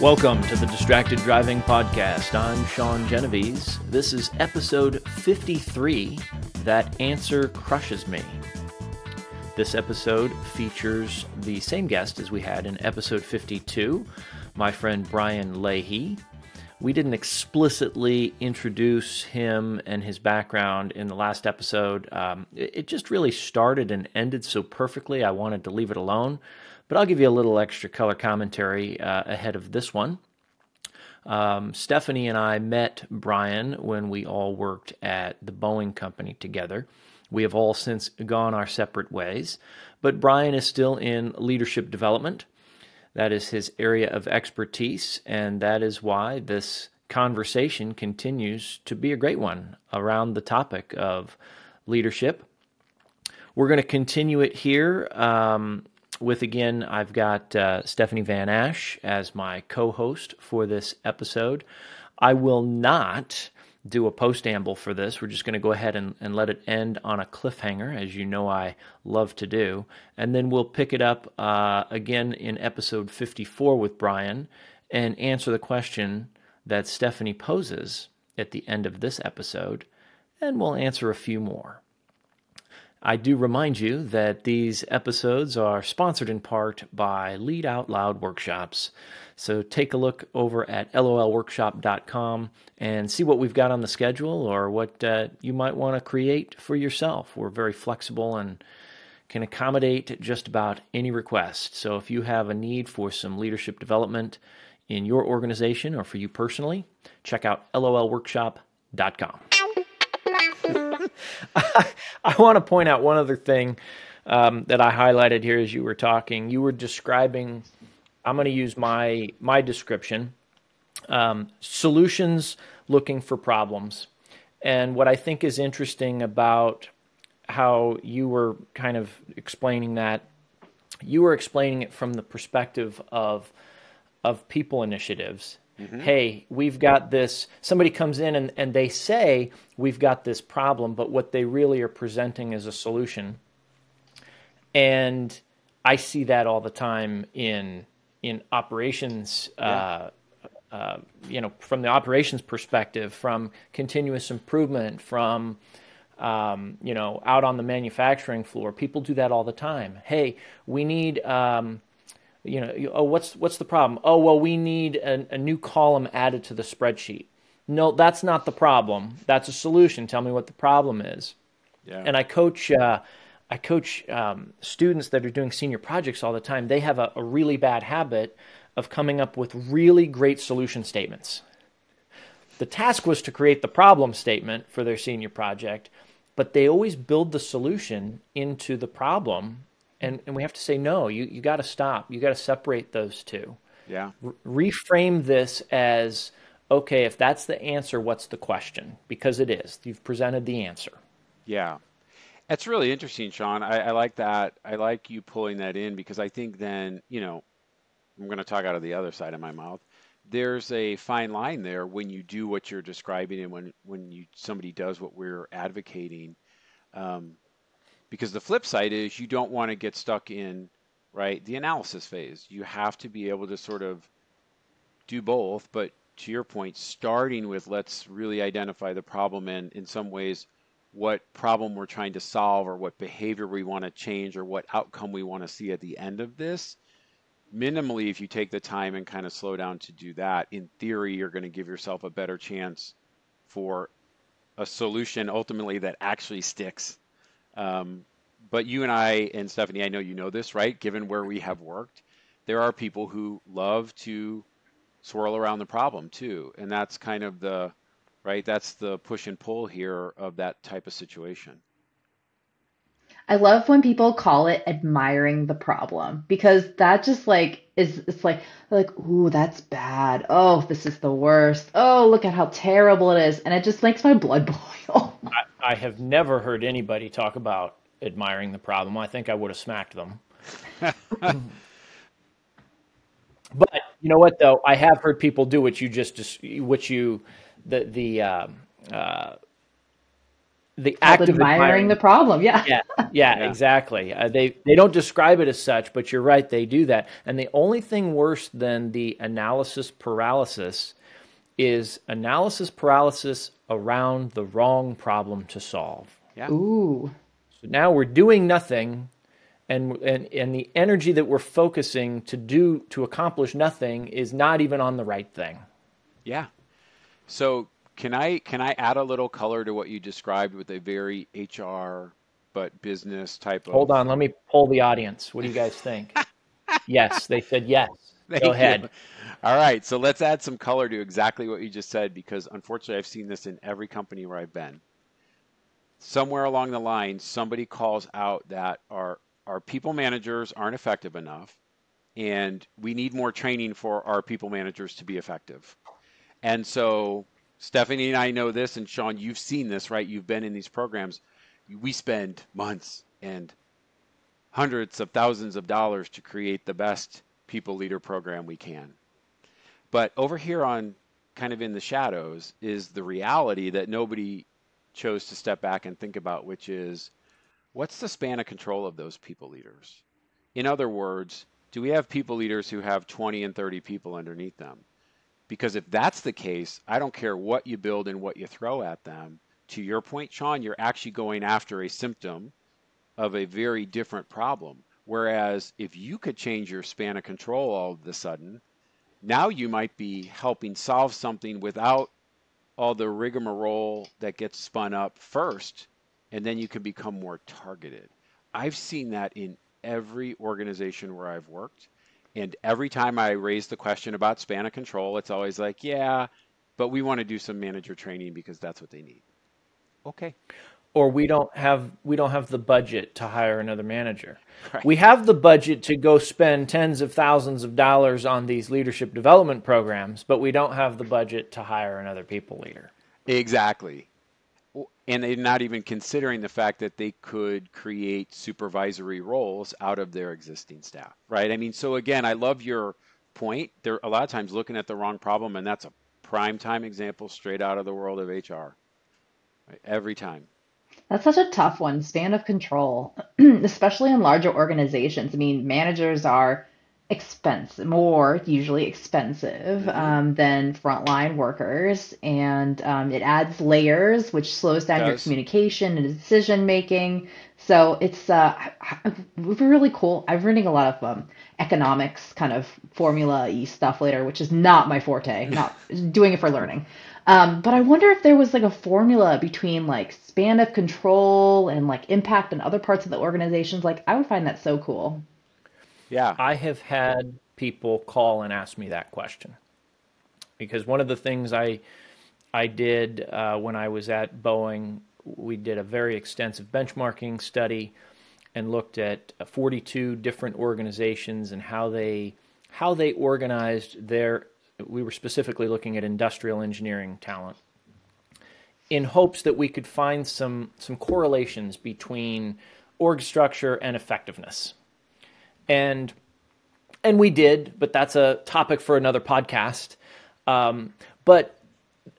Welcome to the Distracted Driving Podcast. I'm Sean Genovese. This is episode 53 That Answer Crushes Me. This episode features the same guest as we had in episode 52, my friend Brian Leahy. We didn't explicitly introduce him and his background in the last episode. Um, it, it just really started and ended so perfectly, I wanted to leave it alone. But I'll give you a little extra color commentary uh, ahead of this one. Um, Stephanie and I met Brian when we all worked at the Boeing company together. We have all since gone our separate ways, but Brian is still in leadership development. That is his area of expertise, and that is why this conversation continues to be a great one around the topic of leadership. We're going to continue it here. Um, with again, I've got uh, Stephanie Van Ash as my co host for this episode. I will not do a postamble for this. We're just going to go ahead and, and let it end on a cliffhanger, as you know I love to do. And then we'll pick it up uh, again in episode 54 with Brian and answer the question that Stephanie poses at the end of this episode. And we'll answer a few more. I do remind you that these episodes are sponsored in part by Lead Out Loud Workshops. So take a look over at lolworkshop.com and see what we've got on the schedule or what uh, you might want to create for yourself. We're very flexible and can accommodate just about any request. So if you have a need for some leadership development in your organization or for you personally, check out lolworkshop.com. I, want to point out one other thing um, that I highlighted here as you were talking. You were describing. I'm going to use my my description. Um, solutions looking for problems, and what I think is interesting about how you were kind of explaining that, you were explaining it from the perspective of of people initiatives Mm-hmm. Hey, we've got this. Somebody comes in and, and they say, We've got this problem, but what they really are presenting is a solution. And I see that all the time in in operations. Yeah. Uh, uh, you know, from the operations perspective, from continuous improvement, from um, you know, out on the manufacturing floor, people do that all the time. Hey, we need um, you know, oh, what's what's the problem? Oh, well, we need a, a, new column added to the spreadsheet. No, that's not the problem. That's a solution. Tell me what the problem is. Yeah. And I coach, uh, I coach um, students that are doing senior projects all the time. They have a, a really bad habit of coming up with really great solution statements. The task was to create the problem statement for their senior project, but they always build the solution into the problem and and we have to say no. You you got to stop. You got to separate those two. Yeah. reframe this as okay. If that's the answer, what's the question? Because it is. You've presented the answer. Yeah. That's really interesting, Sean. I, I like that. I like you pulling that in because I think then, you know, I'm going to talk out of the other side of my mouth. There's a fine line there when you do what you're describing and when when you somebody does what we're advocating. Um, because the flip side is you don't want to get stuck in right the analysis phase. You have to be able to sort of do both, but to your point, starting with let's really identify the problem and in some ways what problem we're trying to solve or what behavior we want to change or what outcome we want to see at the end of this. Minimally, if you take the time and kind of slow down to do that, in theory, you're going to give yourself a better chance for a solution ultimately that actually sticks um, but you and I and Stephanie, I know you know this, right? Given where we have worked, there are people who love to swirl around the problem too, and that's kind of the right. That's the push and pull here of that type of situation. I love when people call it admiring the problem because that just like is it's like like ooh that's bad. Oh, this is the worst. Oh, look at how terrible it is, and it just makes my blood boil. I, I have never heard anybody talk about admiring the problem. I think I would have smacked them. but you know what though, I have heard people do what you just what you the the uh, uh, the act of admiring admiring the problem. Yeah. yeah, yeah, Yeah. exactly. Uh, they they don't describe it as such, but you're right. They do that, and the only thing worse than the analysis paralysis is analysis paralysis around the wrong problem to solve. Yeah. Ooh. So now we're doing nothing, and and and the energy that we're focusing to do to accomplish nothing is not even on the right thing. Yeah. So can I can I add a little color to what you described with a very HR but business type of Hold on, let me poll the audience. What do you guys think? yes, they said yes. Thank Go you. ahead. All right, so let's add some color to exactly what you just said because unfortunately I've seen this in every company where I've been. Somewhere along the line, somebody calls out that our our people managers aren't effective enough and we need more training for our people managers to be effective. And so Stephanie and I know this, and Sean, you've seen this, right? You've been in these programs. We spend months and hundreds of thousands of dollars to create the best people leader program we can. But over here on kind of in the shadows is the reality that nobody chose to step back and think about, which is what's the span of control of those people leaders? In other words, do we have people leaders who have 20 and 30 people underneath them? Because if that's the case, I don't care what you build and what you throw at them. To your point, Sean, you're actually going after a symptom of a very different problem. Whereas if you could change your span of control all of a sudden, now you might be helping solve something without all the rigmarole that gets spun up first, and then you can become more targeted. I've seen that in every organization where I've worked. And every time I raise the question about span of control, it's always like, yeah, but we want to do some manager training because that's what they need. Okay. or we don't have we don't have the budget to hire another manager. Right. We have the budget to go spend tens of thousands of dollars on these leadership development programs, but we don't have the budget to hire another people leader. Exactly. And they're not even considering the fact that they could create supervisory roles out of their existing staff, right? I mean, so again, I love your point. They're a lot of times looking at the wrong problem, and that's a prime time example straight out of the world of HR. Right? Every time. That's such a tough one, span of control, especially in larger organizations. I mean, managers are expensive, more usually expensive hmm um, than frontline workers, and um, it adds layers, which slows down your communication and decision making. So it's uh, really cool. I'm reading a lot of um, economics kind of formula-y stuff later, which is not my forte, not doing it for learning. Um, but I wonder if there was like a formula between like span of control and like impact on other parts of the organizations. Like I would find that so cool. Yeah. I have had people call and ask me that question because one of the things I I did uh, when I was at Boeing, we did a very extensive benchmarking study and looked at uh, 42 different organizations and how they how they organized their. We were specifically looking at industrial engineering talent in hopes that we could find some some correlations between org structure and effectiveness. And and we did, but that's a topic for another podcast. Um, but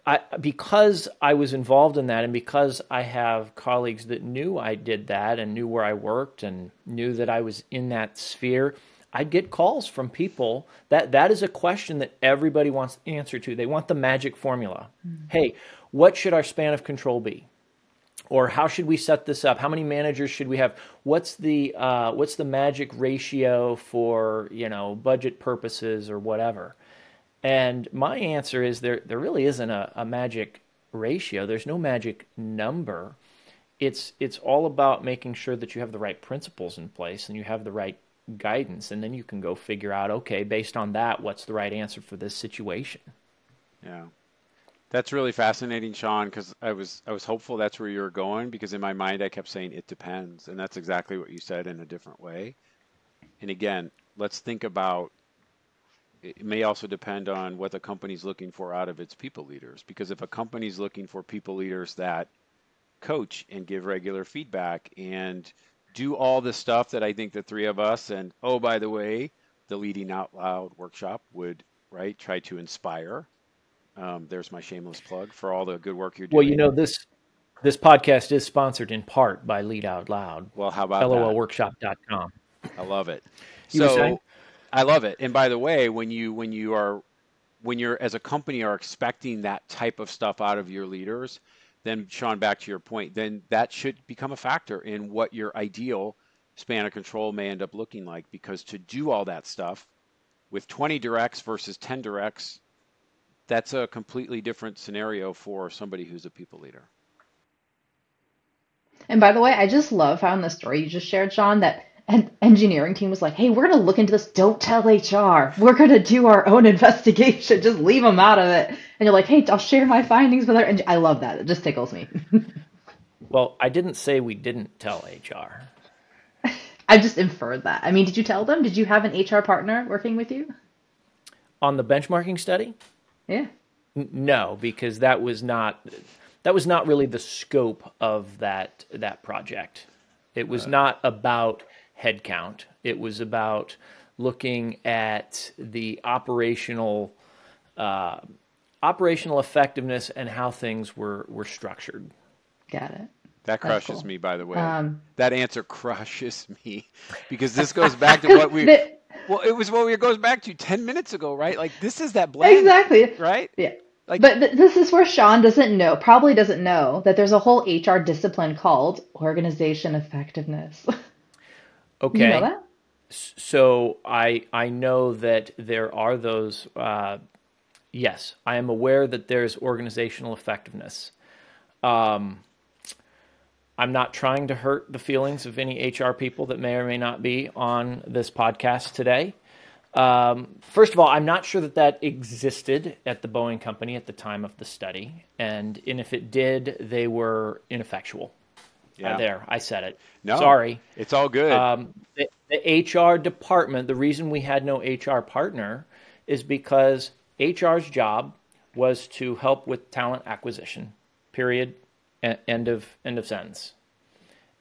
I, because I was involved in that, and because I have colleagues that knew I did that and knew where I worked and knew that I was in that sphere, I'd get calls from people that that is a question that everybody wants the answer to. They want the magic formula. Hey, what should our span of control be? Or how should we set this up? How many managers should we have? What's the uh, what's the magic ratio for you know budget purposes or whatever? And my answer is there there really isn't a, a magic ratio. There's no magic number. It's it's all about making sure that you have the right principles in place and you have the right guidance, and then you can go figure out okay based on that what's the right answer for this situation. Yeah. That's really fascinating, Sean, because I was I was hopeful that's where you were going because in my mind I kept saying it depends, and that's exactly what you said in a different way. And again, let's think about it may also depend on what the company's looking for out of its people leaders. Because if a company's looking for people leaders that coach and give regular feedback and do all the stuff that I think the three of us and oh by the way, the leading out loud workshop would right try to inspire. Um, there's my shameless plug for all the good work you're doing. Well, you know this This podcast is sponsored in part by Lead Out Loud, Well, how about lolworkshop.com. I love it. So? I love it. And by the way, when you when you are when you're as a company are expecting that type of stuff out of your leaders, then Sean, back to your point, then that should become a factor in what your ideal span of control may end up looking like. Because to do all that stuff with 20 directs versus 10 directs, that's a completely different scenario for somebody who's a people leader. And by the way, I just love how in the story you just shared, Sean, that an engineering team was like, "Hey, we're gonna look into this. Don't tell HR. We're gonna do our own investigation. Just leave them out of it." And you're like, "Hey, I'll share my findings with her." And I love that. It just tickles me. Well, I didn't say we didn't tell HR. I just inferred that. I mean, did you tell them? Did you have an HR partner working with you? On the benchmarking study? Yeah. N- No, because that was not that was not really the scope of that that project. It was not about headcount. It was about looking at the operational uh, operational effectiveness and how things were were structured. Got it. That crushes cool. me, by the way. Um, that answer crushes me because this goes back to what we the- Well, it was what it goes back to 10 minutes ago, right? Like this is that blend, exactly. right? Yeah. Like But th- this is where Sean doesn't know, probably doesn't know that there's a whole HR discipline called organization effectiveness. Okay. you know that? So I I know that there are those. Uh, yes, I am aware that there's organizational effectiveness. Um, I'm not trying to hurt the feelings of any HR people that may or may not be on this podcast today. Um, first of all, I'm not sure that that existed at the Boeing company at the time of the study, and and if it did, they were ineffectual. Yeah. Uh, there, I said it. No. Sorry. it's all good. Um, the, the HR department, the reason we had no HR partner is because HR's job was to help with talent acquisition, period, end of, end of sentence.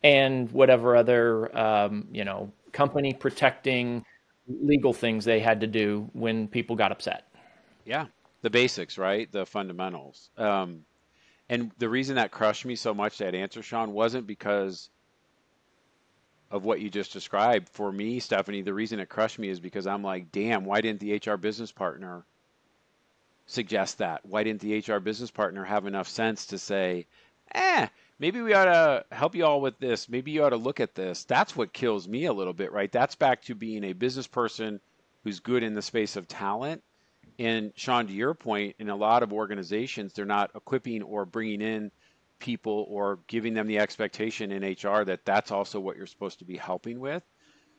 And whatever other, um, you know, company protecting legal things they had to do when people got upset. yeah. The basics, right? The fundamentals. Um, and the reason that crushed me so much, that answer, Sean, wasn't because of what you just described. For me, Stephanie, the reason it crushed me is because I'm like, damn, why didn't the HR business partner suggest that? Why didn't the HR business partner have enough sense to say, eh, maybe we ought to help you all with this. Maybe you ought to look at this. That's what kills me a little bit, right? That's back to being a business person who's good in the space of talent. And Sean, to your point, in a lot of organizations, they're not equipping or bringing in people or giving them the expectation in HR that that's also what you're supposed to be helping with.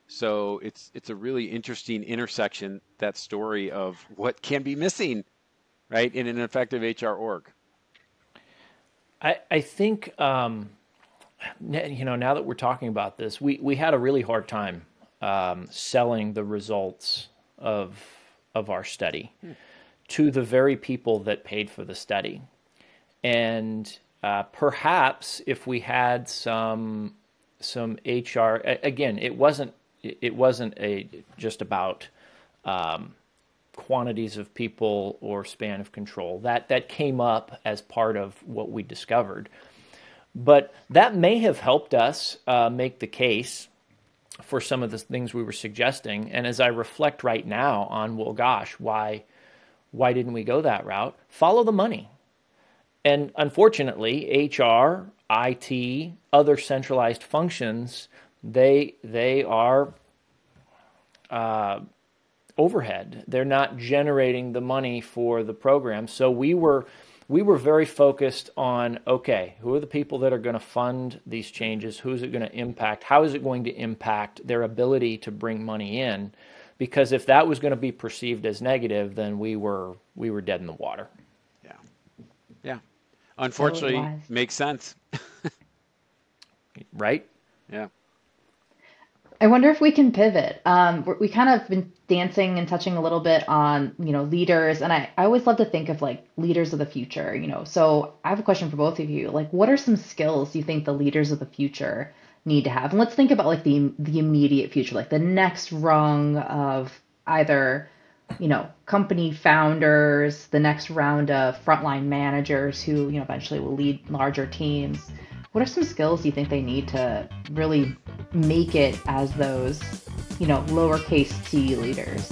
So it's it's a really interesting intersection that story of what can be missing, right, in an effective HR org. I, I think, um, you know, now that we're talking about this, we, we had a really hard time um, selling the results of, of our study to the very people that paid for the study. And uh, perhaps if we had some some HR again, it wasn't it wasn't a just about um, quantities of people or span of control. That that came up as part of what we discovered, but that may have helped us uh, make the case for some of the things we were suggesting. And as I reflect right now on, well, gosh, why why didn't we go that route? Follow the money. And unfortunately, HR, IT, other centralized functions, they they are uh, overhead. They're not generating the money for the program. So we were we were very focused on okay, who are the people that are going to fund these changes? Who is it going to impact? How is it going to impact their ability to bring money in? Because if that was going to be perceived as negative, then we were we were dead in the water. Yeah, yeah. Unfortunately, wise. makes sense. Right? Yeah. I wonder if we can pivot. Um, we're- kind of been dancing and touching a little bit on, you know, leaders, and I, I always love to think of like leaders of the future, you know. So I have a question for both of you. Like, what are some skills you think the leaders of the future need to have? And let's think about like the the immediate future, like the next rung of either you know, company founders, the next round of frontline managers who, you know, eventually will lead larger teams. What are some skills you think they need to really make it as those, you know, lowercase c leaders?